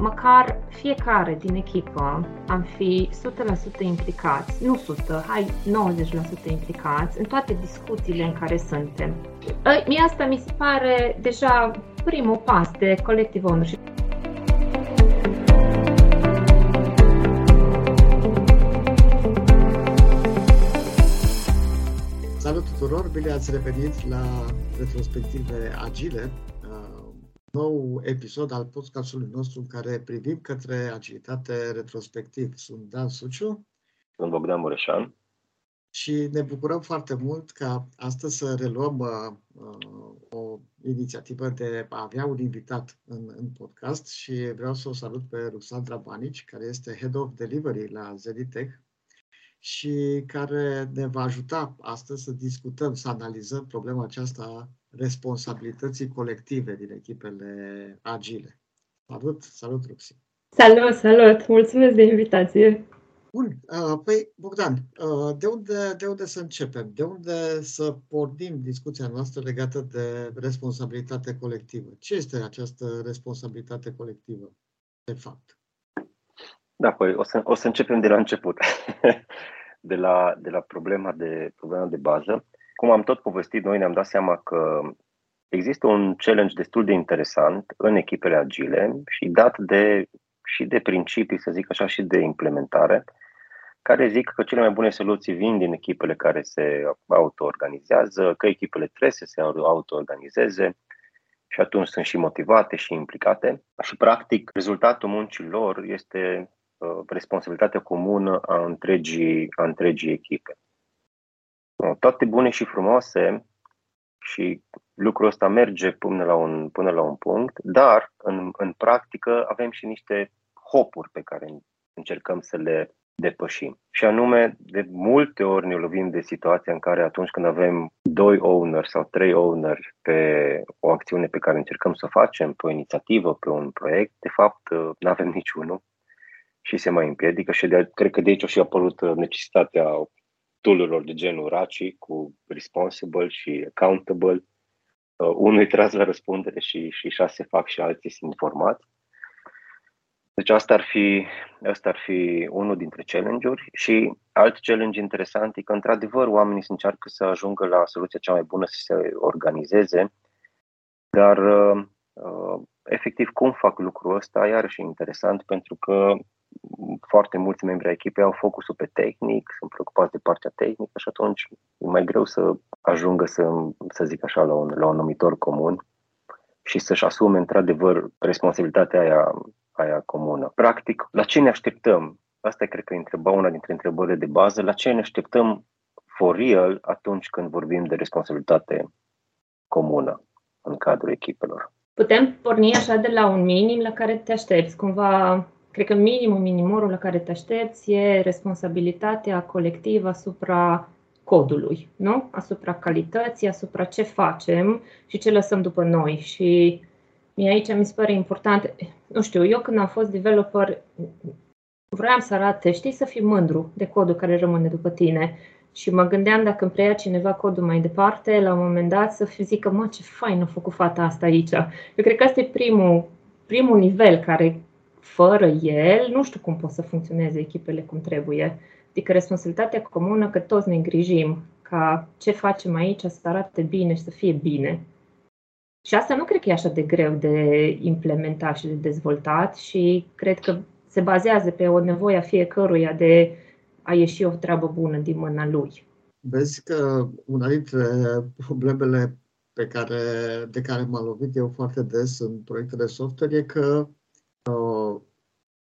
măcar fiecare din echipă am fi 100% implicați, nu 100, hai 90% implicați în toate discuțiile în care suntem. Ă, mie asta mi se pare deja primul pas de collective ownership. Salut tuturor, bine ați revenit la retrospective agile, nou episod al podcastului nostru în care privim către agilitate retrospectiv. Sunt Dan Suciu. Sunt Bogdan Mureșan. Și ne bucurăm foarte mult ca astăzi să reluăm uh, uh, o inițiativă de a avea un invitat în, în podcast și vreau să o salut pe Ruxandra Banici, care este Head of Delivery la Zeditech și care ne va ajuta astăzi să discutăm, să analizăm problema aceasta responsabilității colective din echipele agile. Salut, salut, Ruxi! Salut, salut! Mulțumesc de invitație! Bun, uh, păi, Bogdan, uh, de unde, de unde să începem? De unde să pornim discuția noastră legată de responsabilitate colectivă? Ce este această responsabilitate colectivă, de fapt? Da, păi o să, o să începem de la început, de la, de la problema, de, problema de bază cum am tot povestit, noi ne-am dat seama că există un challenge destul de interesant în echipele agile și dat de, și de principii, să zic așa, și de implementare, care zic că cele mai bune soluții vin din echipele care se auto-organizează, că echipele trebuie să se auto-organizeze și atunci sunt și motivate și implicate. Și, practic, rezultatul muncii lor este uh, responsabilitatea comună a întregii, a întregii echipe toate bune și frumoase și lucrul ăsta merge până la un, până la un punct, dar în, în practică avem și niște hopuri pe care încercăm să le depășim. Și anume, de multe ori ne lovim de situația în care atunci când avem doi owner sau trei owner pe o acțiune pe care încercăm să o facem, pe o inițiativă, pe un proiect, de fapt nu avem niciunul și se mai împiedică și de, cred că de aici a și apărut necesitatea tool de genul RACI cu responsible și accountable. Uh, unul e tras la răspundere și, și șase fac și alții sunt informați. Deci asta ar fi, asta ar fi unul dintre challenge-uri și alt challenge interesant e că într-adevăr oamenii se încearcă să ajungă la soluția cea mai bună să se organizeze, dar uh, uh efectiv cum fac lucrul ăsta iarăși e interesant pentru că foarte mulți membri ai echipei au focusul pe tehnic, sunt preocupați de partea tehnică și atunci e mai greu să ajungă să, să zic așa, la un, la un numitor comun și să-și asume într-adevăr responsabilitatea aia, aia comună. Practic, la ce ne așteptăm? Asta e, cred că, întreba una dintre întrebările de bază. La ce ne așteptăm for real atunci când vorbim de responsabilitate comună în cadrul echipelor? Putem porni așa de la un minim la care te aștepți, cumva Cred că minimul minimorul la care te aștepți e responsabilitatea colectivă asupra codului, nu? Asupra calității, asupra ce facem și ce lăsăm după noi. Și mie aici mi se pare important, nu știu, eu când am fost developer, vreau să arate, știi, să fii mândru de codul care rămâne după tine. Și mă gândeam dacă îmi preia cineva codul mai departe, la un moment dat să zică, mă, ce fain a făcut fata asta aici. Eu cred că asta e primul, primul nivel care fără el, nu știu cum pot să funcționeze echipele cum trebuie. Adică responsabilitatea comună că toți ne îngrijim ca ce facem aici să arate bine și să fie bine. Și asta nu cred că e așa de greu de implementat și de dezvoltat și cred că se bazează pe o nevoie a fiecăruia de a ieși o treabă bună din mâna lui. Vezi că una dintre problemele pe care, de care m-am lovit eu foarte des în proiectele software e că Uh,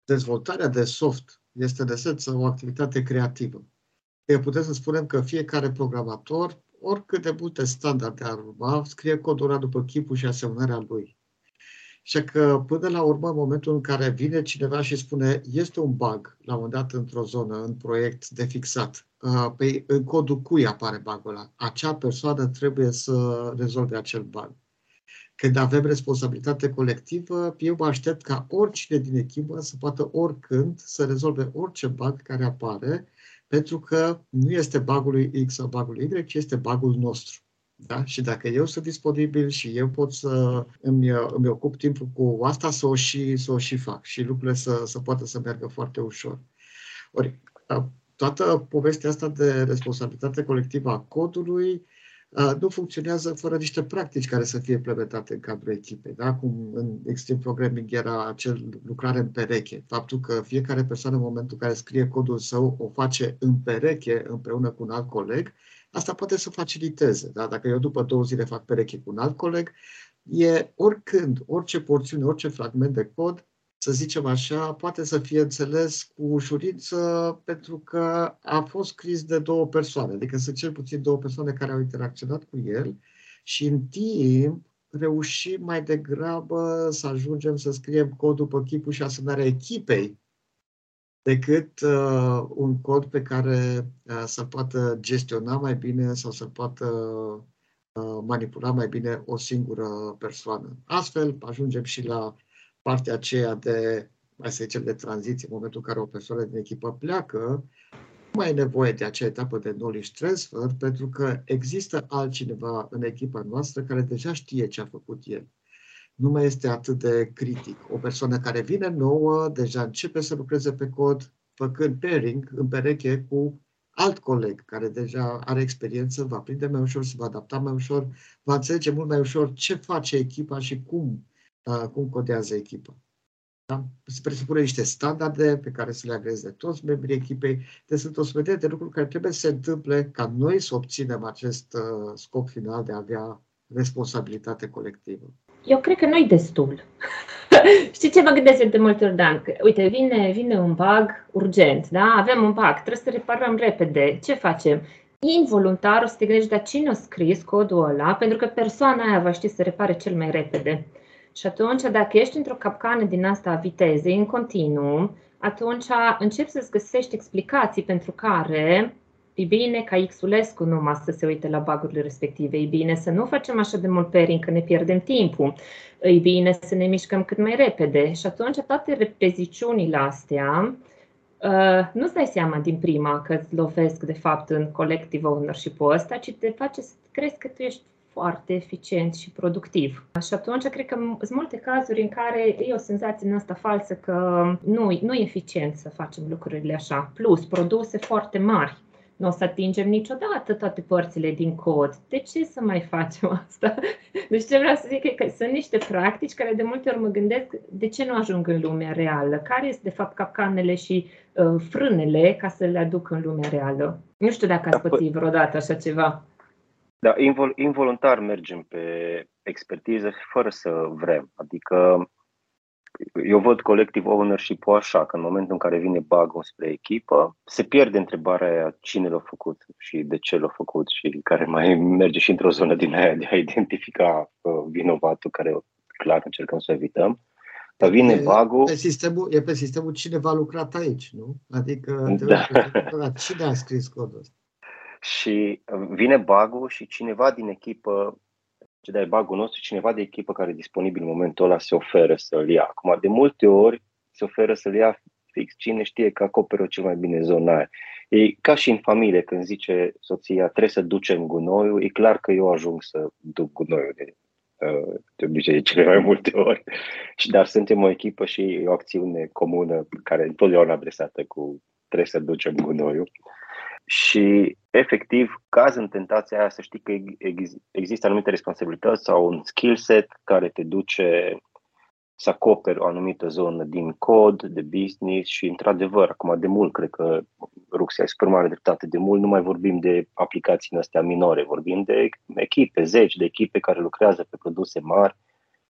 dezvoltarea de soft este de esență o activitate creativă. E putem să spunem că fiecare programator, oricât de multe standarde ar urma, scrie codul după chipul și asemănarea lui. Și că până la urmă, în momentul în care vine cineva și spune este un bug la un moment dat într-o zonă, în proiect de fixat, uh, pe, în codul cui apare bugul ăla? Acea persoană trebuie să rezolve acel bug. Când avem responsabilitate colectivă, eu mă aștept ca oricine din echipă să poată oricând să rezolve orice bug care apare, pentru că nu este bugul lui X sau bugul lui Y, ci este bugul nostru. Da? Și dacă eu sunt disponibil și eu pot să îmi, îmi ocup timpul cu asta, să o și, să o și fac și lucrurile să, să poată să meargă foarte ușor. Ori, toată povestea asta de responsabilitate colectivă a codului nu funcționează fără niște practici care să fie implementate în cadrul echipei. Da? Cum în Extreme Programming era acel lucrare în pereche. Faptul că fiecare persoană în momentul în care scrie codul său o face în pereche împreună cu un alt coleg, asta poate să faciliteze. Da? Dacă eu după două zile fac pereche cu un alt coleg, e oricând, orice porțiune, orice fragment de cod să zicem așa, poate să fie înțeles cu ușurință pentru că a fost scris de două persoane, adică sunt cel puțin două persoane care au interacționat cu el și în timp reușim mai degrabă să ajungem să scriem codul pe chipul și asemnarea echipei decât uh, un cod pe care uh, să poată gestiona mai bine sau să poată uh, manipula mai bine o singură persoană. Astfel ajungem și la partea aceea de, mai să zicem, de tranziție, în momentul în care o persoană din echipă pleacă, nu mai e nevoie de acea etapă de knowledge transfer, pentru că există altcineva în echipa noastră care deja știe ce a făcut el. Nu mai este atât de critic. O persoană care vine nouă, deja începe să lucreze pe cod, făcând pairing în pereche cu alt coleg care deja are experiență, va prinde mai ușor, se va adapta mai ușor, va înțelege mult mai ușor ce face echipa și cum cum codează echipa. Da? Se presupune niște standarde pe care să le agreze toți membrii echipei. Deci sunt o sumedenie de lucruri care trebuie să se întâmple ca noi să obținem acest uh, scop final de a avea responsabilitate colectivă. Eu cred că nu-i destul. Știi ce mă gândesc de multe ori, Dan? Uite, vine, vine un bug urgent, da? Avem un bug, trebuie să reparăm repede. Ce facem? Involuntar o să te gândești, dar cine a scris codul ăla? Pentru că persoana aia va ști să repare cel mai repede. Și atunci, dacă ești într-o capcană din asta a vitezei în continuu, atunci începi să-ți găsești explicații pentru care e bine ca Xulescu numai să se uite la bagurile respective, e bine să nu facem așa de mult pairing că ne pierdem timpul, e bine să ne mișcăm cât mai repede. Și atunci toate repeziciunile astea Uh, nu-ți dai seama din prima că îți lovesc de fapt în collective ownership-ul ăsta, ci te face să crezi că tu ești foarte eficient și productiv. Și atunci cred că sunt multe cazuri în care e o senzație în asta falsă că nu, nu e eficient să facem lucrurile așa. Plus, produse foarte mari. Nu o să atingem niciodată toate părțile din cod. De ce să mai facem asta? Deci ce vreau să zic e că sunt niște practici care de multe ori mă gândesc de ce nu ajung în lumea reală? Care sunt de fapt capcanele și uh, frânele ca să le aduc în lumea reală? Nu știu dacă ați da, pățit vreodată așa ceva. Da, invol, involuntar mergem pe expertiză fără să vrem. Adică eu văd collective ownership-ul așa, că în momentul în care vine bug spre echipă, se pierde întrebarea aia cine l-a făcut și de ce l-a făcut și care mai merge și într-o zonă din aia de a identifica uh, vinovatul care clar încercăm să evităm. Dar vine bug Pe sistemul, e pe sistemul cine va lucrat aici, nu? Adică da. cine a scris codul ăsta? Și uh, vine bug și cineva din echipă, ce dai bug nostru, cineva de echipă care e disponibil în momentul ăla se oferă să-l ia. Acum, de multe ori se oferă să-l ia fix cine știe că acoperă cel mai bine zona aia. E ca și în familie, când zice soția, trebuie să ducem gunoiul, e clar că eu ajung să duc gunoiul de, uh, de obicei de cele mai multe ori. Și dar suntem o echipă și o acțiune comună care întotdeauna adresată cu trebuie să ducem gunoiul. Și, efectiv, caz în tentația aia să știi că există anumite responsabilități sau un skill set care te duce să acoperi o anumită zonă din cod, de business și, într-adevăr, acum de mult, cred că Ruxia ai super mare dreptate, de mult nu mai vorbim de aplicații astea minore, vorbim de echipe, zeci de echipe care lucrează pe produse mari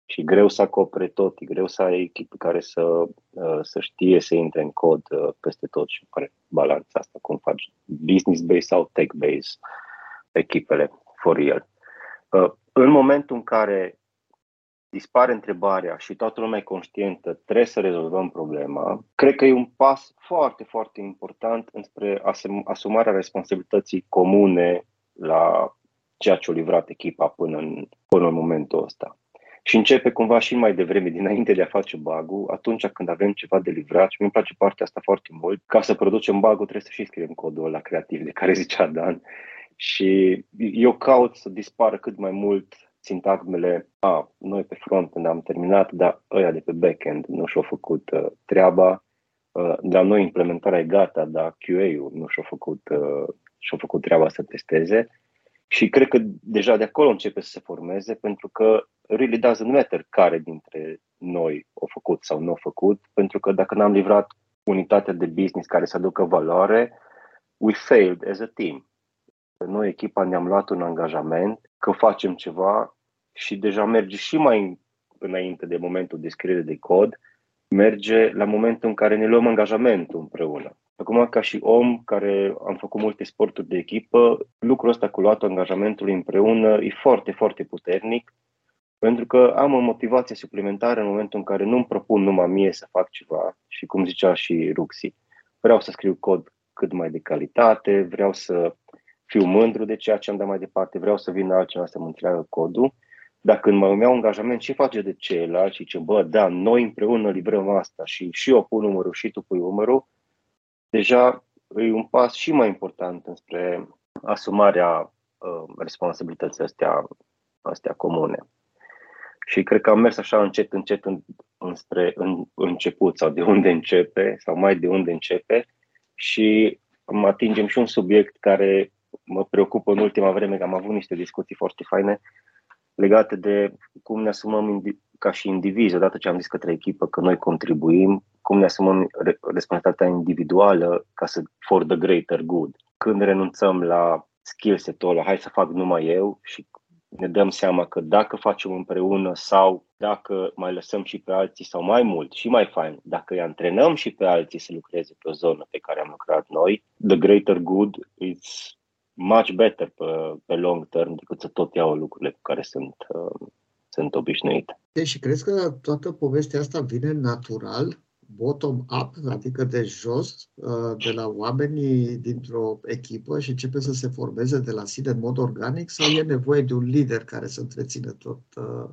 și e greu să acopere tot, e greu să ai echipe care să, uh, să știe să intre în cod uh, peste tot și pare balanța asta, cum faci business-based sau tech-based echipele for real. Uh, în momentul în care dispare întrebarea și toată lumea e conștientă, trebuie să rezolvăm problema, cred că e un pas foarte, foarte important înspre asumarea responsabilității comune la ceea ce a livrat echipa până în, până în momentul ăsta și începe cumva și mai devreme, dinainte de a face bug atunci când avem ceva de livrat și mi îmi place partea asta foarte mult, ca să producem bug trebuie să și scriem codul la creativ de care zicea Dan, și eu caut să dispară cât mai mult sintagmele, a, noi pe front ne am terminat, dar ăia de pe backend nu și-au făcut uh, treaba, uh, la noi implementarea e gata, dar QA-ul nu și-a făcut, uh, și-a făcut treaba să testeze. Și cred că deja de acolo începe să se formeze, pentru că really doesn't matter care dintre noi o făcut sau nu a făcut, pentru că dacă n-am livrat unitatea de business care să aducă valoare, we failed as a team. Noi, echipa, ne-am luat un angajament că facem ceva și deja merge și mai înainte de momentul de scriere de cod, merge la momentul în care ne luăm angajamentul împreună. Acum, ca și om care am făcut multe sporturi de echipă, lucrul ăsta cu luatul angajamentului împreună e foarte, foarte puternic, pentru că am o motivație suplimentară în momentul în care nu-mi propun numai mie să fac ceva și cum zicea și Ruxi, vreau să scriu cod cât mai de calitate, vreau să fiu mândru de ceea ce am dat mai departe, vreau să vină altcineva să mă întreagă codul, dar când mă iau angajament și face de ceilalți și ce, bă, da, noi împreună livrăm asta și și eu pun numărul și tu pui numărul, deja e un pas și mai important înspre asumarea uh, responsabilității astea, astea comune. Și cred că am mers așa încet, încet în, înspre în, început sau de unde începe sau mai de unde începe și mă atingem și un subiect care mă preocupă în ultima vreme, că am avut niște discuții foarte faine legate de cum ne asumăm ca și indivizi, odată ce am zis către echipă că noi contribuim, cum ne asumăm responsabilitatea individuală ca să for the greater good. Când renunțăm la skill set-ul ăla, hai să fac numai eu și ne dăm seama că dacă facem împreună sau dacă mai lăsăm și pe alții sau mai mult și mai fain, dacă îi antrenăm și pe alții să lucreze pe o zonă pe care am lucrat noi, the greater good is much better pe, pe long term decât să tot iau lucrurile cu care sunt, uh, sunt obișnuit. Deci, și crezi că toată povestea asta vine natural, bottom-up, adică de jos, uh, de la oamenii dintr-o echipă și începe să se formeze de la sine în mod organic sau e nevoie de un lider care să întrețină tot, uh,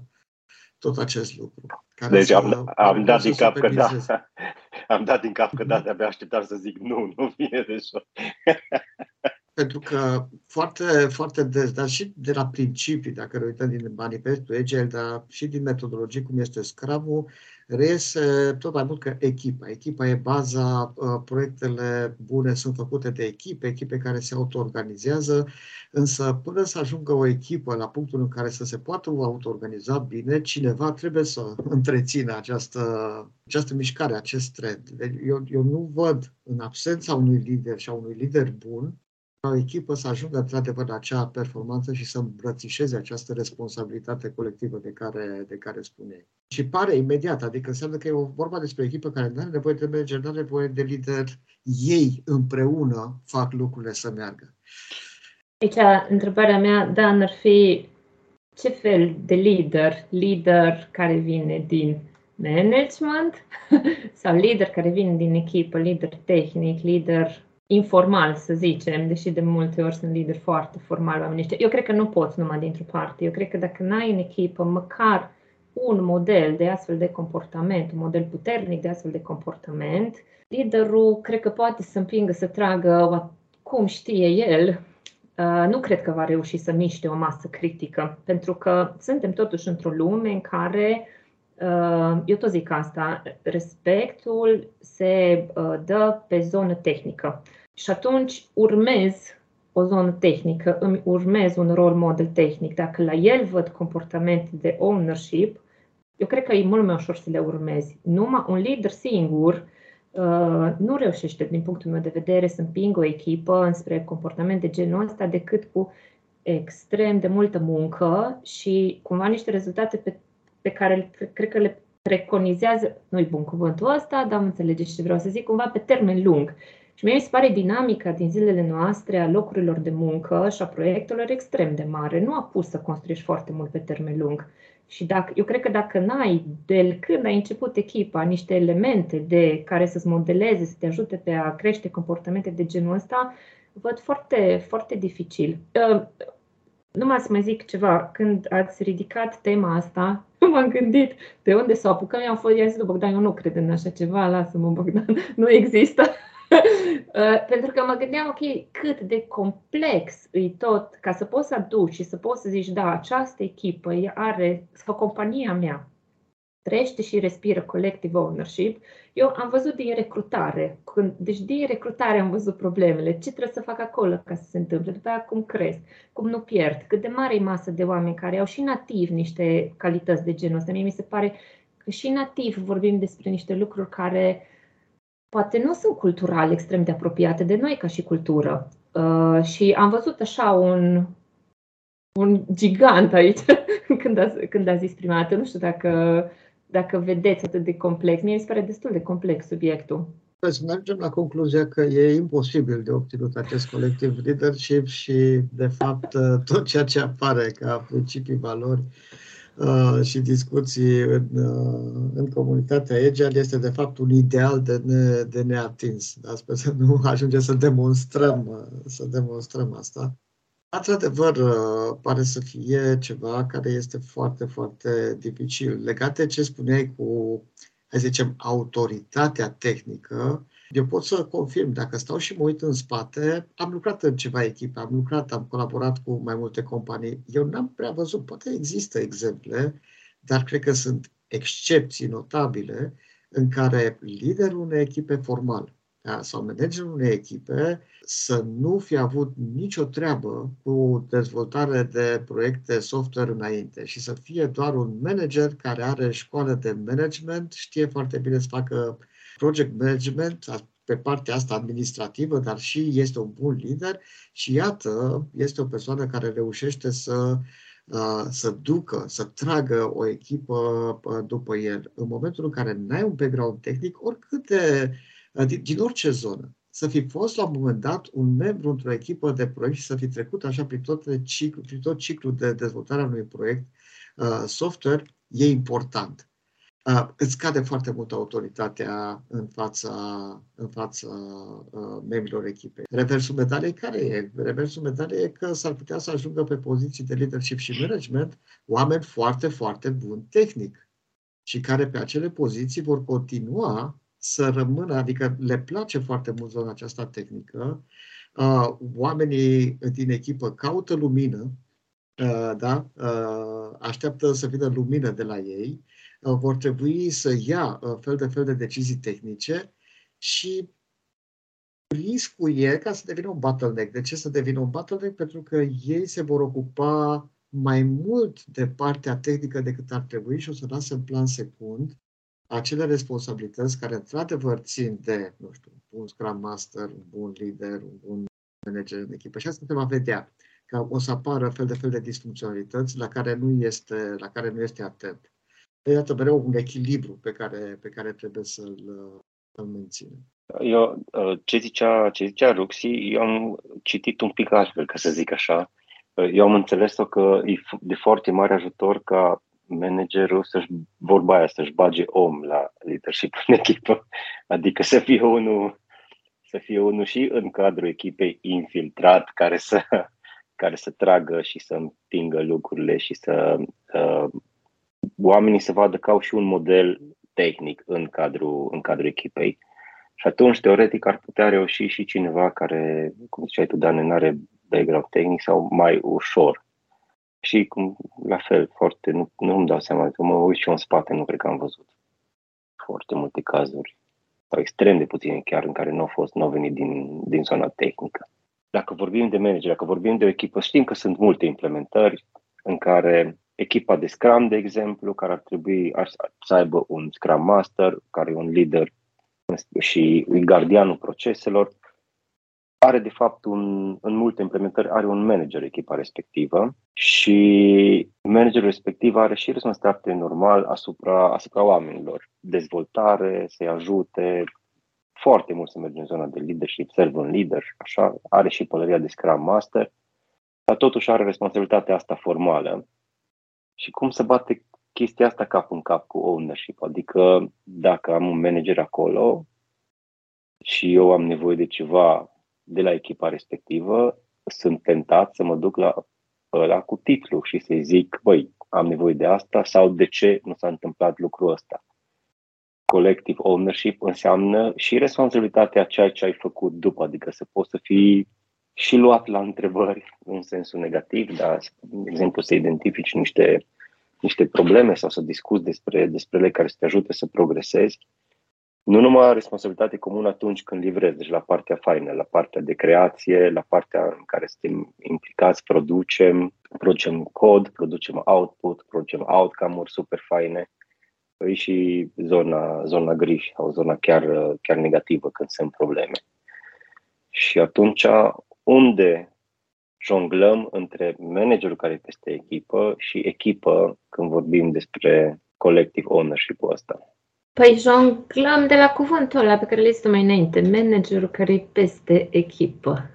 tot acest lucru? Care deci am, am dat din cap că da. Am dat din cap că da, de-abia așteptam să zic nu, nu vine de jos. pentru că foarte, foarte des, dar și de la principii, dacă ne uităm din manifestul Agile, dar și din metodologii cum este Scrum, reiese tot mai mult că echipa. Echipa e baza, uh, proiectele bune sunt făcute de echipe, echipe care se auto-organizează, însă până să ajungă o echipă la punctul în care să se poată auto-organiza bine, cineva trebuie să întrețină această, această mișcare, acest trend. Deci eu, eu nu văd în absența unui lider și a unui lider bun, o echipă să ajungă într-adevăr la acea performanță și să îmbrățișeze această responsabilitate colectivă de care, de care spune. Și pare imediat, adică înseamnă că e o vorba despre o echipă care nu are nevoie de manager, nu are nevoie de lider, ei împreună fac lucrurile să meargă. Aici întrebarea mea, Dan, ar fi ce fel de lider? Lider care vine din management sau lider care vine din echipă, lider tehnic, lider informal, să zicem, deși de multe ori sunt lideri foarte formali oamenii ăștia. Eu cred că nu poți numai dintr-o parte. Eu cred că dacă n-ai în echipă măcar un model de astfel de comportament, un model puternic de astfel de comportament, liderul cred că poate să împingă să tragă cum știe el, uh, nu cred că va reuși să miște o masă critică, pentru că suntem totuși într-o lume în care, uh, eu tot zic asta, respectul se uh, dă pe zonă tehnică. Și atunci urmez o zonă tehnică, îmi urmez un rol model tehnic. Dacă la el văd comportamente de ownership, eu cred că e mult mai ușor să le urmezi. Numai un lider singur uh, nu reușește, din punctul meu de vedere, să împingă o echipă înspre comportament de genul ăsta decât cu extrem de multă muncă și cumva niște rezultate pe, pe care cred că le preconizează, nu-i bun cuvântul ăsta, dar înțelegeți ce vreau să zic, cumva pe termen lung. Și mie mi se pare dinamica din zilele noastre a locurilor de muncă și a proiectelor extrem de mare. Nu a pus să construiești foarte mult pe termen lung. Și dacă, eu cred că dacă n-ai, de când ai început echipa, niște elemente de care să-ți modeleze, să te ajute pe a crește comportamente de genul ăsta, văd foarte, foarte dificil. Uh, numai să mai zic ceva, când ați ridicat tema asta, m-am gândit de unde să o apucăm, i-am fost, i-am zis, Bogdan, eu nu cred în așa ceva, lasă-mă, Bogdan, nu există. Uh, pentru că mă gândeam, ok, cât de complex e tot ca să poți să aduci și să poți să zici, da, această echipă are, să compania mea, trăiește și respiră collective ownership. Eu am văzut din recrutare, când, deci din recrutare am văzut problemele, ce trebuie să fac acolo ca să se întâmple, după aceea cum cresc, cum nu pierd, cât de mare e masă de oameni care au și nativ niște calități de genul ăsta. Mie mi se pare că și nativ vorbim despre niște lucruri care poate nu sunt cultural extrem de apropiate de noi ca și cultură. Uh, și am văzut așa un, un gigant aici când a, când a zis prima dată. Nu știu dacă, dacă vedeți atât de complex. Mie mi se pare destul de complex subiectul. Să mergem la concluzia că e imposibil de obținut acest colectiv leadership și, de fapt, tot ceea ce apare ca principii valori Uh, și discuții în, uh, în comunitatea Agile este de fapt un ideal de, ne, de neatins. Da? Sper să nu ajungem să demonstrăm, uh, să demonstrăm asta. Într-adevăr, pare să fie ceva care este foarte, foarte dificil. Legat de ce spuneai cu, hai să zicem, autoritatea tehnică, eu pot să confirm, dacă stau și mă uit în spate, am lucrat în ceva echipe, am lucrat, am colaborat cu mai multe companii. Eu n-am prea văzut, poate există exemple, dar cred că sunt excepții notabile în care liderul unei echipe formal da, sau managerul unei echipe să nu fi avut nicio treabă cu dezvoltare de proiecte software înainte și să fie doar un manager care are școală de management, știe foarte bine să facă project management, pe partea asta administrativă, dar și este un bun lider și iată, este o persoană care reușește să, să ducă, să tragă o echipă după el. În momentul în care n-ai un background tehnic, oricât de, din, din orice zonă, să fi fost la un moment dat un membru într-o echipă de proiect și să fi trecut așa prin tot, ciclu, prin tot ciclul de dezvoltare a unui proiect uh, software, e important uh, îți scade foarte mult autoritatea în fața, în fața uh, membrilor echipei. Reversul medaliei care e? Reversul medaliei e că s-ar putea să ajungă pe poziții de leadership și management oameni foarte, foarte buni tehnic și care pe acele poziții vor continua să rămână, adică le place foarte mult zona aceasta tehnică, uh, oamenii din echipă caută lumină, uh, da? uh, așteaptă să vină lumină de la ei Uh, vor trebui să ia uh, fel de fel de decizii tehnice și riscul e ca să devină un bottleneck. De ce să devină un bottleneck? Pentru că ei se vor ocupa mai mult de partea tehnică decât ar trebui și o să lasă în plan secund acele responsabilități care într-adevăr țin de, nu știu, un bun Scrum Master, un bun lider, un bun manager în echipă. Și asta se va vedea că o să apară fel de fel de disfuncționalități la care nu este, la care nu este atent iată mereu un echilibru pe care, pe care trebuie să-l, să-l menținem. Eu, ce zicea, ce zicea Ruxi, eu am citit un pic altfel, ca să zic așa. Eu am înțeles-o că e de foarte mare ajutor ca managerul să-și, vorba aia, să-și bage om la leadership în echipă. Adică să fie unul, să fie unul și în cadrul echipei infiltrat care să, care să tragă și să împingă lucrurile și să uh, oamenii să vadă că au și un model tehnic în cadrul, în cadrul echipei. Și atunci, teoretic, ar putea reuși și cineva care, cum ziceai tu, Dan, nu are background tehnic sau mai ușor. Și cum, la fel, foarte, nu, nu îmi dau seama, că mă uit și eu în spate, nu cred că am văzut foarte multe cazuri, sau extrem de puține chiar, în care nu au fost, nu au venit din, din zona tehnică. Dacă vorbim de manager, dacă vorbim de o echipă, știm că sunt multe implementări în care echipa de Scrum, de exemplu, care ar trebui să aibă un Scrum Master, care e un lider și e gardianul proceselor, are de fapt un, în multe implementări are un manager echipa respectivă și managerul respectiv are și responsabilitate normal asupra, asupra oamenilor. Dezvoltare, să-i ajute, foarte mult să merge în zona de leadership, servant leader, așa, are și pălăria de Scrum Master, dar totuși are responsabilitatea asta formală și cum se bate chestia asta cap în cap cu ownership. Adică dacă am un manager acolo și eu am nevoie de ceva de la echipa respectivă, sunt tentat să mă duc la ăla cu titlu și să-i zic, băi, am nevoie de asta sau de ce nu s-a întâmplat lucrul ăsta. collective ownership înseamnă și responsabilitatea ceea ce ai făcut după, adică să poți să fii și luat la întrebări în sensul negativ, dar, de exemplu, să identifici niște, niște probleme sau să discuți despre, despre ele care să te ajute să progresezi. Nu numai responsabilitate comună atunci când livrezi, deci la partea faină, la partea de creație, la partea în care suntem implicați, producem, producem cod, producem output, producem outcome-uri super faine, e și zona, zona gri sau zona chiar, chiar negativă când sunt probleme. Și atunci, unde jonglăm între managerul care e peste echipă și echipă când vorbim despre collective ownership-ul ăsta? Păi jonglăm de la cuvântul ăla pe care l mai înainte, managerul care e peste echipă.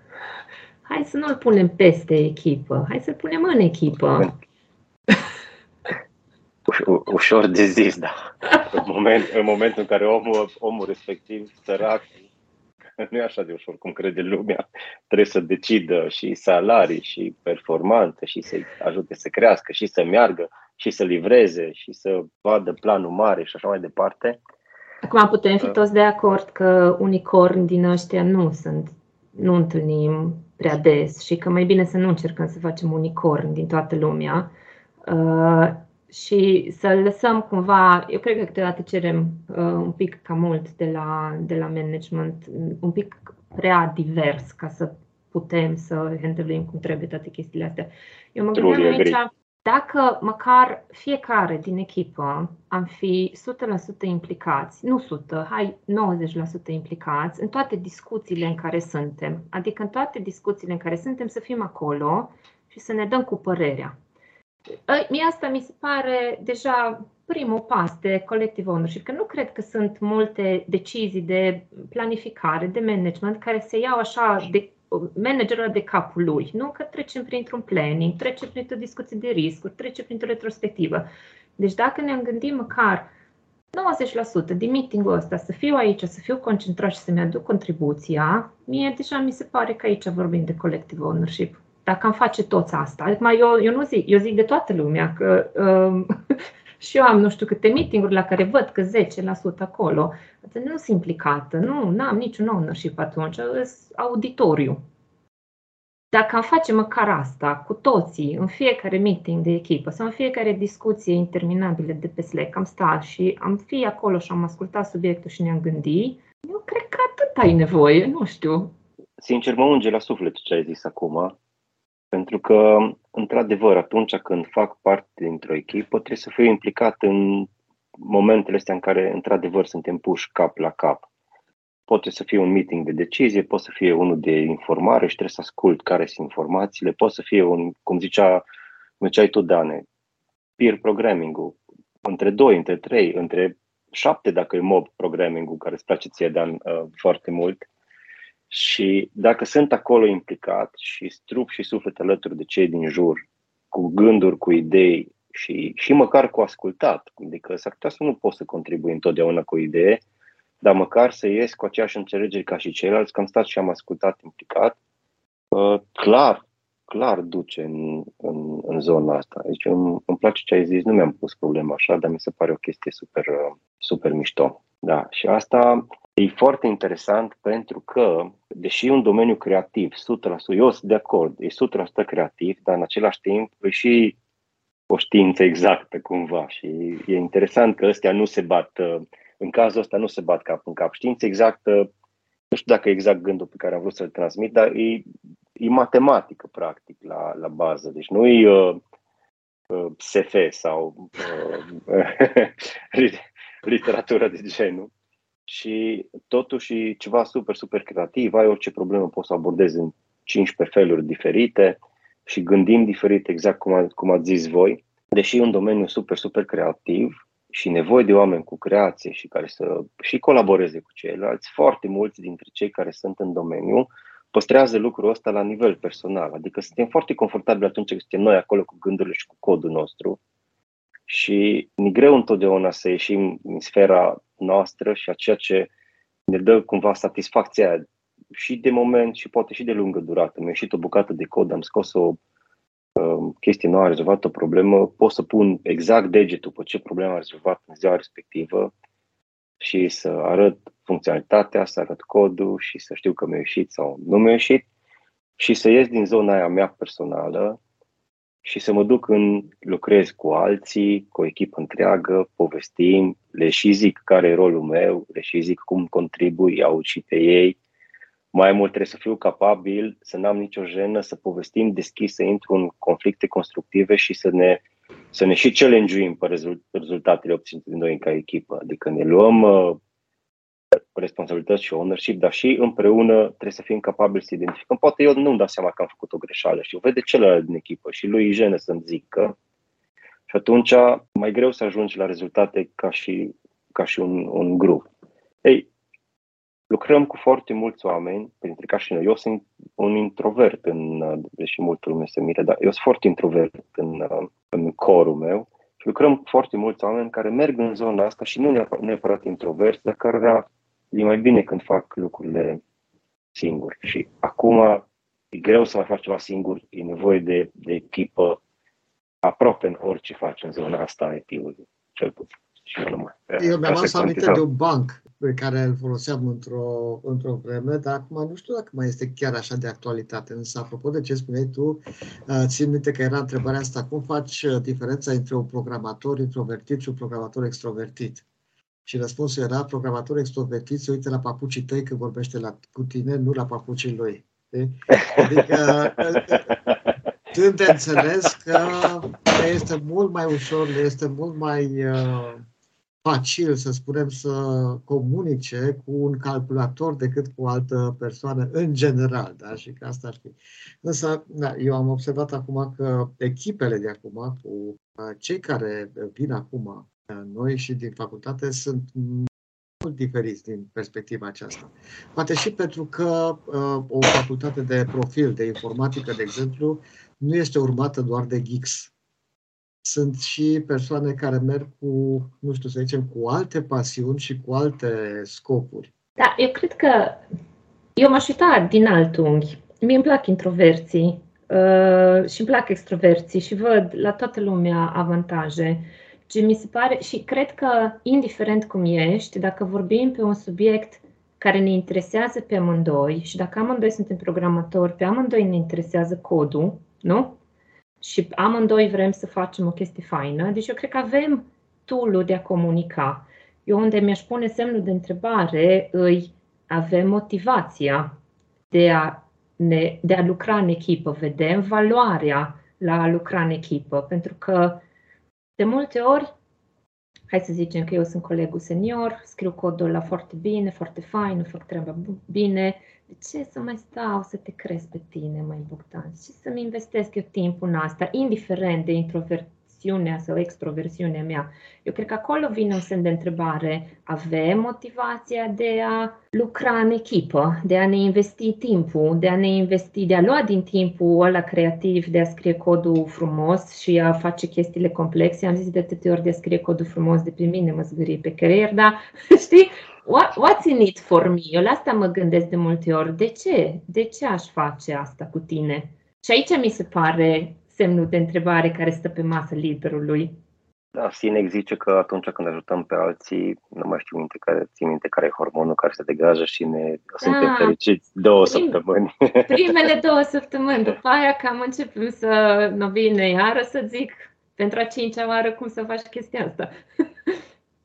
Hai să nu-l punem peste echipă, hai să-l punem în echipă ușor de zis, da. În, moment, în momentul în care omul, omul respectiv, sărac, nu e așa de ușor cum crede lumea, trebuie să decidă și salarii, și performanțe, și să-i ajute să crească, și să meargă, și să livreze, și să vadă planul mare și așa mai departe. Acum putem fi toți de acord că unicorni din ăștia nu sunt, nu întâlnim prea des și că mai bine să nu încercăm să facem unicorni din toată lumea. Uh, și să lăsăm cumva, eu cred că câteodată cerem uh, un pic cam mult de la, de la management, un pic prea divers ca să putem să handling cum trebuie toate chestiile astea. Eu mă gândeam aici, dacă măcar fiecare din echipă am fi 100% implicați, nu 100, hai 90% implicați în toate discuțiile în care suntem, adică în toate discuțiile în care suntem să fim acolo și să ne dăm cu părerea. Mie asta mi se pare deja primul pas de collective ownership, că nu cred că sunt multe decizii de planificare, de management care se iau așa de managerul de capul lui, nu? Că trecem printr-un planning, trecem printr-o discuție de riscuri, trecem printr-o retrospectivă. Deci dacă ne-am gândit măcar 90% din meeting-ul ăsta să fiu aici, să fiu concentrat și să-mi aduc contribuția, mie deja mi se pare că aici vorbim de collective ownership dacă am face toți asta. Adică eu, eu nu zic, eu zic de toată lumea că um, și eu am nu știu câte meeting la care văd că 10% acolo. Adică nu sunt implicată, nu am niciun ownership atunci, auditoriu. Dacă am face măcar asta cu toții, în fiecare meeting de echipă sau în fiecare discuție interminabilă de pe Slack, am stat și am fi acolo și am ascultat subiectul și ne-am gândit, eu cred că atât ai nevoie, nu știu. Sincer, mă unge la suflet ce ai zis acum pentru că, într-adevăr, atunci când fac parte dintr-o echipă, trebuie să fiu implicat în momentele astea în care, într-adevăr, suntem puși cap la cap. Poate să fie un meeting de decizie, poate să fie unul de informare și trebuie să ascult care sunt informațiile, poate să fie un, cum zicea, cum ziceai tu, Dane, peer programming-ul, între doi, între trei, între șapte, dacă e mob programming-ul, care îți place ție, Dan, uh, foarte mult, și dacă sunt acolo implicat și strup și suflet alături de cei din jur, cu gânduri, cu idei și, și măcar cu ascultat, adică s-ar putea să nu pot să contribui întotdeauna cu o idee, dar măcar să ies cu aceeași înțelegere ca și ceilalți, că am stat și am ascultat implicat, uh, clar, clar duce în, în, în zona asta. Deci îmi, îmi place ce ai zis, nu mi-am pus problema așa, dar mi se pare o chestie super, uh, super mișto. Da, și asta E foarte interesant pentru că, deși e un domeniu creativ, 100%, eu sunt de acord, e 100% creativ, dar în același timp e și o știință exactă cumva și e interesant că ăstea nu se bat, în cazul ăsta nu se bat cap în cap. Știință exactă, nu știu dacă e exact gândul pe care am vrut să-l transmit, dar e, e matematică practic la, la bază, deci nu e uh, uh, SF sau uh, literatură de genul și totuși ceva super, super creativ, ai orice problemă poți să abordezi în 15 feluri diferite și gândim diferit exact cum, a, cum ați zis voi. Deși e un domeniu super, super creativ și nevoie de oameni cu creație și care să și colaboreze cu ceilalți, foarte mulți dintre cei care sunt în domeniu păstrează lucrul ăsta la nivel personal. Adică suntem foarte confortabili atunci când suntem noi acolo cu gândurile și cu codul nostru și e greu întotdeauna să ieșim în sfera noastră și a ceea ce ne dă cumva satisfacția și de moment și poate și de lungă durată. Mi-a ieșit o bucată de cod, am scos o uh, chestie nouă, am rezolvat o problemă, pot să pun exact degetul pe ce problemă am rezolvat în ziua respectivă și să arăt funcționalitatea, să arăt codul și să știu că mi-a ieșit sau nu mi-a ieșit și să ies din zona aia mea personală și să mă duc în, lucrez cu alții, cu o echipă întreagă, povestim, le și zic care e rolul meu, le și zic cum contribui, au și pe ei. Mai mult trebuie să fiu capabil, să n-am nicio jenă, să povestim deschis, să intru în conflicte constructive și să ne, să ne și challenge pe rezultatele obținute de noi ca echipă. Adică ne luăm uh, responsabilități și ownership, dar și împreună trebuie să fim capabili să identificăm. Poate eu nu-mi dau seama că am făcut o greșeală și o vede celălalt din echipă și lui Jene să-mi zică. Și atunci mai greu să ajungi la rezultate ca și, ca și un, un grup. Ei, lucrăm cu foarte mulți oameni, printre ca și noi. Eu sunt un introvert, în, deși multă lume se mire, dar eu sunt foarte introvert în, în corul meu și lucrăm cu foarte mulți oameni care merg în zona asta și nu neapărat, neapărat introverți, dar care e mai bine când fac lucrurile singur. Și acum e greu să mai faci ceva singur, e nevoie de, de echipă aproape în orice faci în zona asta a IT-ului, cel puțin. Și nu numai. Eu mi-am adus aminte de un banc pe care îl foloseam într-o, într-o vreme, dar acum nu știu dacă mai este chiar așa de actualitate. Însă, apropo de ce spuneai tu, uh, țin minte că era întrebarea asta, cum faci uh, diferența între un programator introvertit și un programator extrovertit? Și răspunsul era, programatorul extrovertit se uită la papucii tăi când vorbește la, cu tine, nu la papucii lui. Adică când de înțeles că este mult mai ușor, este mult mai uh, facil, să spunem, să comunice cu un calculator decât cu o altă persoană în general, da? Și că asta ar fi. Însă, da, eu am observat acum că echipele de acum, cu uh, cei care vin acum noi și din facultate sunt mult diferiți din perspectiva aceasta. Poate și pentru că uh, o facultate de profil, de informatică, de exemplu, nu este urmată doar de geeks. Sunt și persoane care merg cu, nu știu să zicem, cu alte pasiuni și cu alte scopuri. Da, eu cred că eu m-aș uita din alt unghi. Mie îmi plac introverții uh, și îmi plac extroverții și văd la toată lumea avantaje. Uh, ce mi se pare și cred că, indiferent cum ești, dacă vorbim pe un subiect care ne interesează pe amândoi și dacă amândoi suntem programatori, pe amândoi ne interesează codul, nu? Și amândoi vrem să facem o chestie faină, deci eu cred că avem tool de a comunica. Eu unde mi-aș pune semnul de întrebare, îi avem motivația de a, ne, de a lucra în echipă, vedem valoarea la a lucra în echipă, pentru că de multe ori, hai să zicem că eu sunt colegul senior, scriu codul la foarte bine, foarte fain, nu fac treaba bine, de ce să mai stau să te crezi pe tine, mai Bogdan? Și să-mi investesc eu timpul în asta, indiferent de introvert, introversiunea sau extroversiunea mea. Eu cred că acolo vine un semn de întrebare. Avem motivația de a lucra în echipă, de a ne investi timpul, de a ne investi, de a lua din timpul ăla creativ, de a scrie codul frumos și a face chestiile complexe. Am zis de atâtea ori de a scrie codul frumos de pe mine, mă zgârie pe creier, dar știi, What, what's in it for me? Eu la asta mă gândesc de multe ori. De ce? De ce aș face asta cu tine? Și aici mi se pare semnul de întrebare care stă pe masă liderului. Da, Sinex zice că atunci când ajutăm pe alții, nu mai știu minte care, țin minte care e hormonul care se degajă și ne da. suntem fericiți două Prim, săptămâni. Primele două săptămâni, după aia cam începem să nu vine iară să zic pentru a cincea oară cum să faci chestia asta.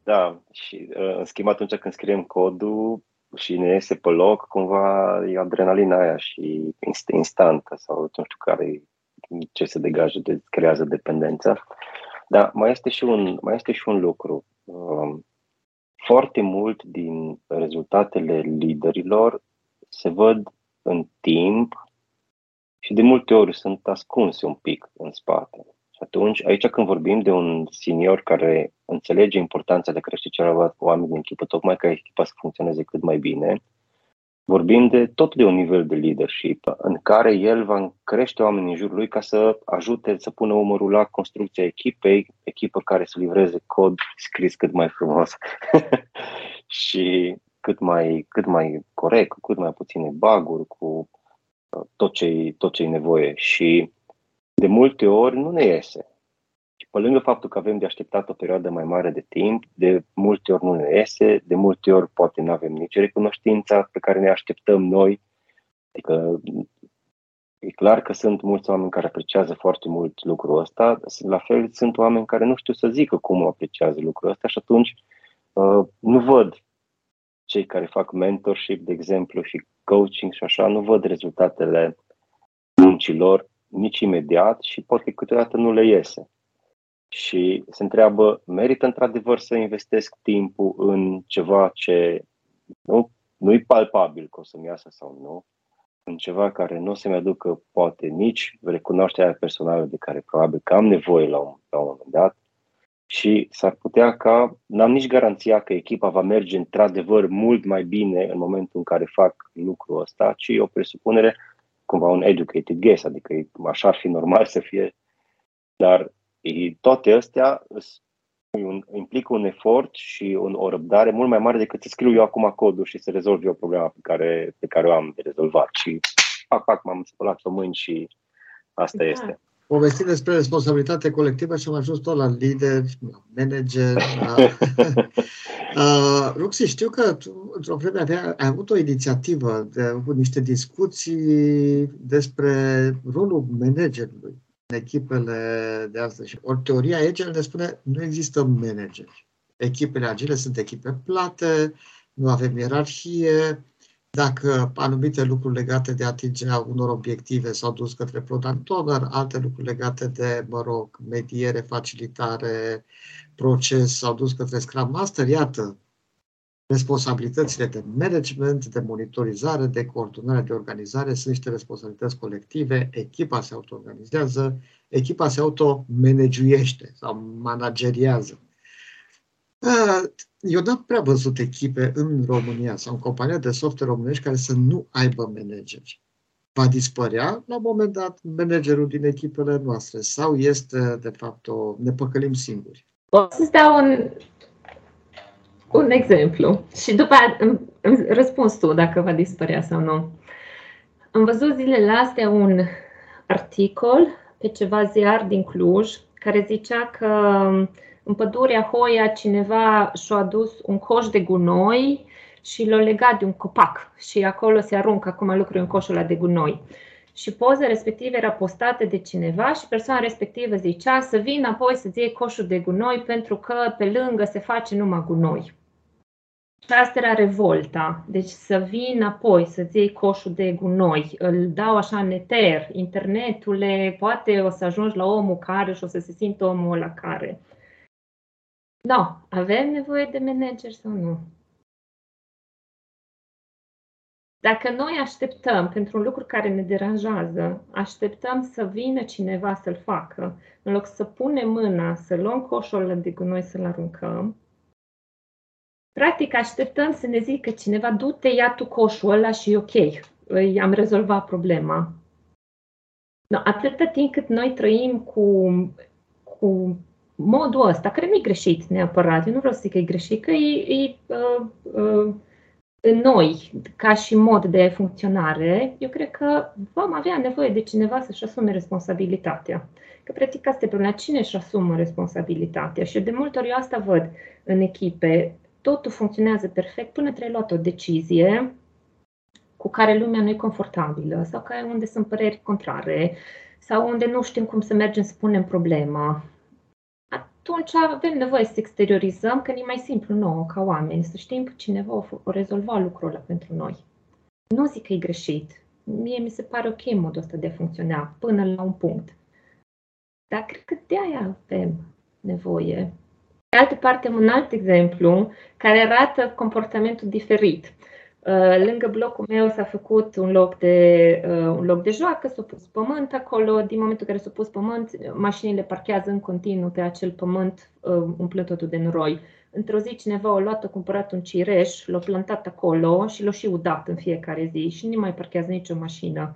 Da, și uh, în schimb atunci când scriem codul și ne iese pe loc, cumva e adrenalina aia și instantă sau nu știu care e ce se degajă, de, creează dependența. Dar mai este și un, mai este și un lucru. Um, foarte mult din rezultatele liderilor se văd în timp și de multe ori sunt ascunse un pic în spate. Și atunci, aici când vorbim de un senior care înțelege importanța de crește celălalt oameni din echipă, tocmai ca echipa să funcționeze cât mai bine, Vorbim de tot de un nivel de leadership în care el va crește oamenii în jurul lui ca să ajute să pună umărul la construcția echipei, echipă care să livreze cod scris cât mai frumos și cât mai, cât mai corect, cu cât mai puține baguri, cu uh, tot ce tot ce e nevoie. Și de multe ori nu ne iese. Pe lângă faptul că avem de așteptat o perioadă mai mare de timp, de multe ori nu ne iese, de multe ori poate nu avem nici recunoștința pe care ne așteptăm noi. Adică e clar că sunt mulți oameni care apreciază foarte mult lucrul ăsta, la fel sunt oameni care nu știu să zică cum apreciază lucrul ăsta și atunci uh, nu văd cei care fac mentorship, de exemplu, și coaching și așa, nu văd rezultatele muncilor nici imediat și poate câteodată nu le iese. Și se întreabă, merită într-adevăr să investesc timpul în ceva ce nu, nu-i palpabil că o să-mi iasă sau nu, în ceva care nu o să-mi aducă poate nici recunoașterea personală de care probabil că am nevoie la un, la un moment dat. Și s-ar putea ca, n-am nici garanția că echipa va merge într-adevăr mult mai bine în momentul în care fac lucrul ăsta, ci o presupunere cumva un educated guess, adică așa ar fi normal să fie, dar toate astea un, implică un efort și un, o răbdare mult mai mare decât să scriu eu acum codul și să rezolv eu problema pe care, pe care o am de rezolvat. Și fac, fac, m-am spălat pe mâini și asta da. este. Povestim despre responsabilitate colectivă și am ajuns tot la lider, la manager. La... uh, Ruxi, știu că tu, într-o vreme avea, ai avut o inițiativă, de, avut niște discuții despre rolul managerului în echipele de astăzi. Ori teoria Agile ne spune nu există manageri. Echipele agile sunt echipe plate, nu avem ierarhie, dacă anumite lucruri legate de atingerea unor obiective s-au dus către product owner, alte lucruri legate de, mă rog, mediere, facilitare, proces s-au dus către Scrum Master, iată, responsabilitățile de management, de monitorizare, de coordonare, de organizare sunt niște responsabilități colective, echipa se auto-organizează, echipa se auto-managuiește sau manageriază. Eu n-am prea văzut echipe în România sau în compania de software românești care să nu aibă manageri. Va dispărea la un moment dat managerul din echipele noastre sau este, de fapt, o, ne păcălim singuri? Pot să-ți dau un, un exemplu și după aceea răspuns tu dacă va dispărea sau nu. Am văzut zilele astea un articol pe ceva ziar din Cluj care zicea că în pădurea Hoia cineva și-a adus un coș de gunoi și l-a legat de un copac și acolo se aruncă acum lucruri în coșul ăla de gunoi. Și poza respectivă era postată de cineva și persoana respectivă zicea să vină apoi să-ți iei coșul de gunoi pentru că pe lângă se face numai gunoi. Și asta era revolta. Deci să vin apoi să-ți iei coșul de gunoi, îl dau așa în eter, internetule, poate o să ajungi la omul care și o să se simtă omul la care. Da, avem nevoie de manager sau nu? Dacă noi așteptăm pentru un lucru care ne deranjează, așteptăm să vină cineva să-l facă, în loc să punem mâna, să luăm coșul de gunoi să-l aruncăm, practic așteptăm să ne zică cineva, du-te, ia tu coșul ăla și ok, am rezolvat problema. No, atâta timp cât noi trăim cu, cu modul ăsta, care nu e greșit neapărat, eu nu vreau să zic că e greșit, că e, e uh, uh, în noi, ca și mod de funcționare, eu cred că vom avea nevoie de cineva să-și asume responsabilitatea. Că, practic, asta e problema. Cine își asumă responsabilitatea? Și de multe ori eu asta văd în echipe. Totul funcționează perfect până trebuie luat o decizie cu care lumea nu e confortabilă sau care unde sunt păreri contrare sau unde nu știm cum să mergem să punem problema atunci avem nevoie să exteriorizăm, că e mai simplu nouă ca oameni, să știm că cineva o rezolva lucrul ăla pentru noi. Nu zic că e greșit. Mie mi se pare ok modul ăsta de a funcționa, până la un punct. Dar cred că de aia avem nevoie. De altă parte, un alt exemplu care arată comportamentul diferit. Uh, lângă blocul meu s-a făcut un loc de, uh, un loc de joacă, s-a pus pământ acolo. Din momentul în care s-a pus pământ, mașinile parchează în continuu pe acel pământ, uh, umplând totul de noroi. Într-o zi cineva a luat, a cumpărat un cireș, l-a plantat acolo și l-a și udat în fiecare zi și nu mai parchează nicio mașină.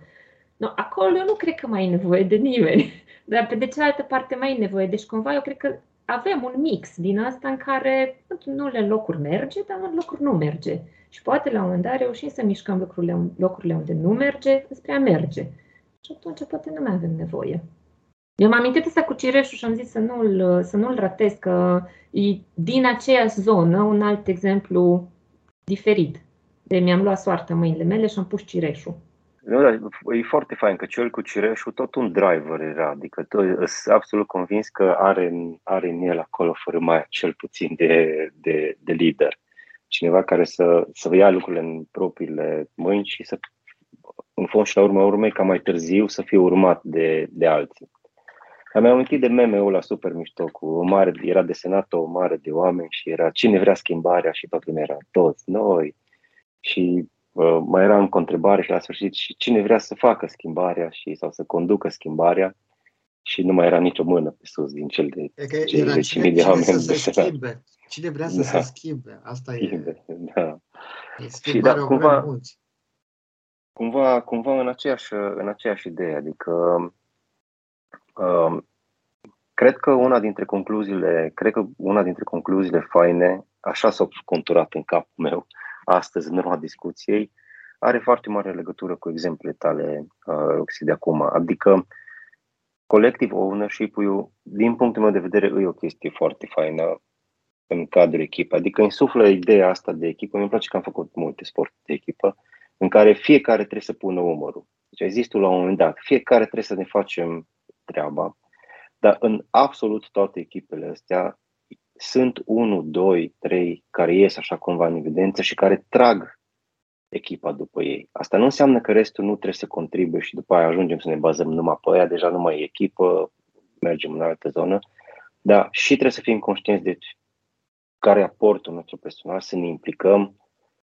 No, acolo eu nu cred că mai e nevoie de nimeni, dar pe de cealaltă parte mai e nevoie. Deci cumva eu cred că avem un mix din asta în care în unele locuri merge, dar în locuri nu merge. Și poate la un moment dat reușim să mișcăm lucrurile, locurile unde nu merge spre a merge. Și atunci poate nu mai avem nevoie. Eu m-am amintit asta cu cireșul și am zis să nu-l, să nu-l ratez, că e din aceeași zonă, un alt exemplu diferit. De mi-am luat soarta mâinile mele și am pus cireșul. Nu, da, e foarte fain că cel cu cireșul tot un driver era, adică sunt absolut convins că are, are în el acolo fără mai cel puțin de, de, de lider. Cineva care să, să ia lucrurile în propriile mâini și să, în fond și la urmă urmei, ca mai târziu să fie urmat de, de alții. Am amintit de meme-ul la super mișto, cu o mare, era desenată o mare de oameni și era cine vrea schimbarea și toată lumea era toți noi. Și uh, mai era încă o întrebare și la sfârșit și cine vrea să facă schimbarea și sau să conducă schimbarea și nu mai era nicio mână pe sus din cel de, e că cel de cine, de oameni să se schimbe. Cine vrea să da. se schimbe, asta schimbe, e. Da. Și da, cumva, cumva, cumva în aceeași, în aceeași idee, adică Um, cred că una dintre concluziile, cred că una dintre concluziile faine, așa s-au conturat în capul meu astăzi în urma discuției, are foarte mare legătură cu exemplele tale, uh, Roxy, de acum. Adică collective ownership-ul, din punctul meu de vedere, e o chestie foarte faină în cadrul echipei. Adică insuflă ideea asta de echipă. Mi-e place că am făcut multe sporturi de echipă, în care fiecare trebuie să pună umărul. Deci există la un moment dat, fiecare trebuie să ne facem treaba. Dar în absolut toate echipele astea sunt 1, 2, 3 care ies așa cumva în evidență și care trag echipa după ei. Asta nu înseamnă că restul nu trebuie să contribuie și după aia ajungem să ne bazăm numai pe aia, deja nu mai e echipă, mergem în altă zonă, dar și trebuie să fim conștienți de care e aportul nostru personal, să ne implicăm,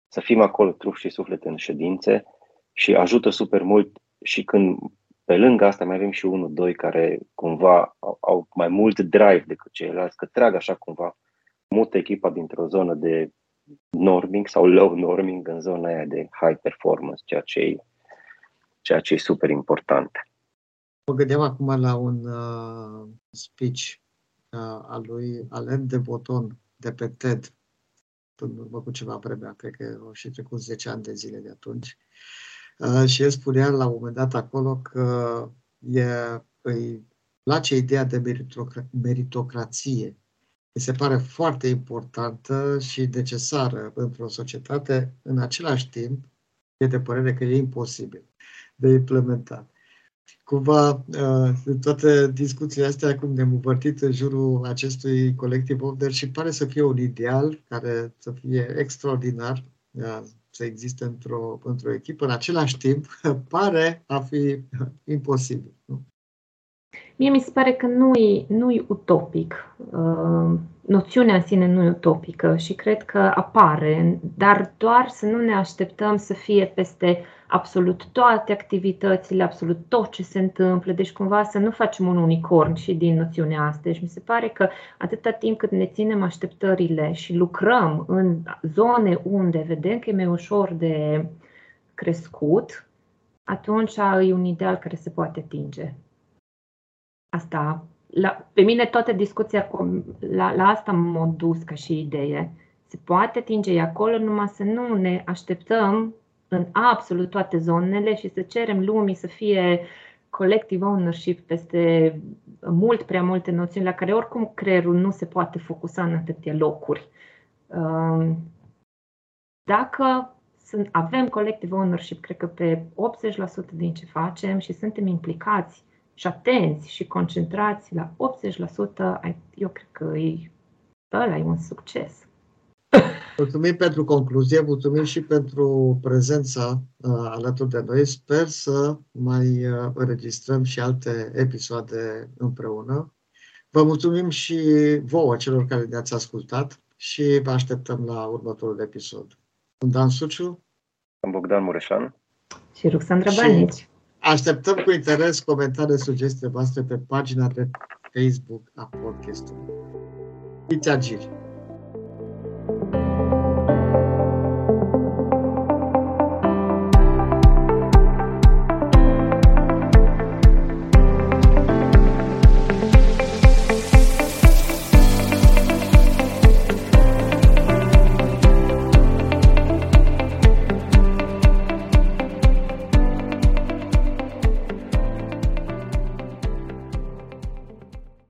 să fim acolo trup și suflet în ședințe și ajută super mult și când pe lângă asta mai avem și unul, doi care cumva au, au mai mult drive decât ceilalți, că trag așa cumva, mută echipa dintr-o zonă de norming sau low norming în zona aia de high performance, ceea ce e, ceea ce e super important. Mă gândeam acum la un uh, speech uh, al lui Alain de Boton de pe TED, în urmă cu ceva vreme, cred că au și trecut 10 ani de zile de atunci. Uh, și el spunea la un moment dat acolo că e, îi place ideea de meritocrație. Mi se pare foarte importantă și necesară într-o societate, în același timp, e de părere că e imposibil de implementat. Cumva, uh, toate discuțiile astea, cum ne-am învârtit în jurul acestui colectiv order și pare să fie un ideal care să fie extraordinar, uh, să existe într-o, într-o echipă, în același timp pare a fi imposibil. Nu? Mie mi se pare că nu e, nu e utopic. Uh, noțiunea în sine nu e utopică și cred că apare, dar doar să nu ne așteptăm să fie peste absolut toate activitățile, absolut tot ce se întâmplă, deci cumva să nu facem un unicorn și din noțiunea asta. Deci mi se pare că atâta timp cât ne ținem așteptările și lucrăm în zone unde vedem că e mai ușor de crescut, atunci e un ideal care se poate atinge. Asta, la, pe mine toată discuția cu, la, la asta m-a dus ca și idee. Se poate atinge acolo, numai să nu ne așteptăm în absolut toate zonele și să cerem lumii să fie collective ownership peste mult prea multe noțiuni la care oricum creierul nu se poate focusa în atâtea locuri. Um, dacă avem collective ownership, cred că pe 80% din ce facem și suntem implicați și atenți și concentrați la 80%, eu cred că e, ăla e un succes. Mulțumim pentru concluzie, mulțumim și pentru prezența uh, alături de noi. Sper să mai uh, înregistrăm și alte episoade împreună. Vă mulțumim și vouă, celor care ne-ați ascultat și vă așteptăm la următorul episod. Sunt Dan Suciu. Sunt Bogdan Mureșan. Și Ruxandra Banici. Așteptăm cu interes comentarii, sugestii voastre pe pagina de Facebook a podcastului. Fiți agili! thank you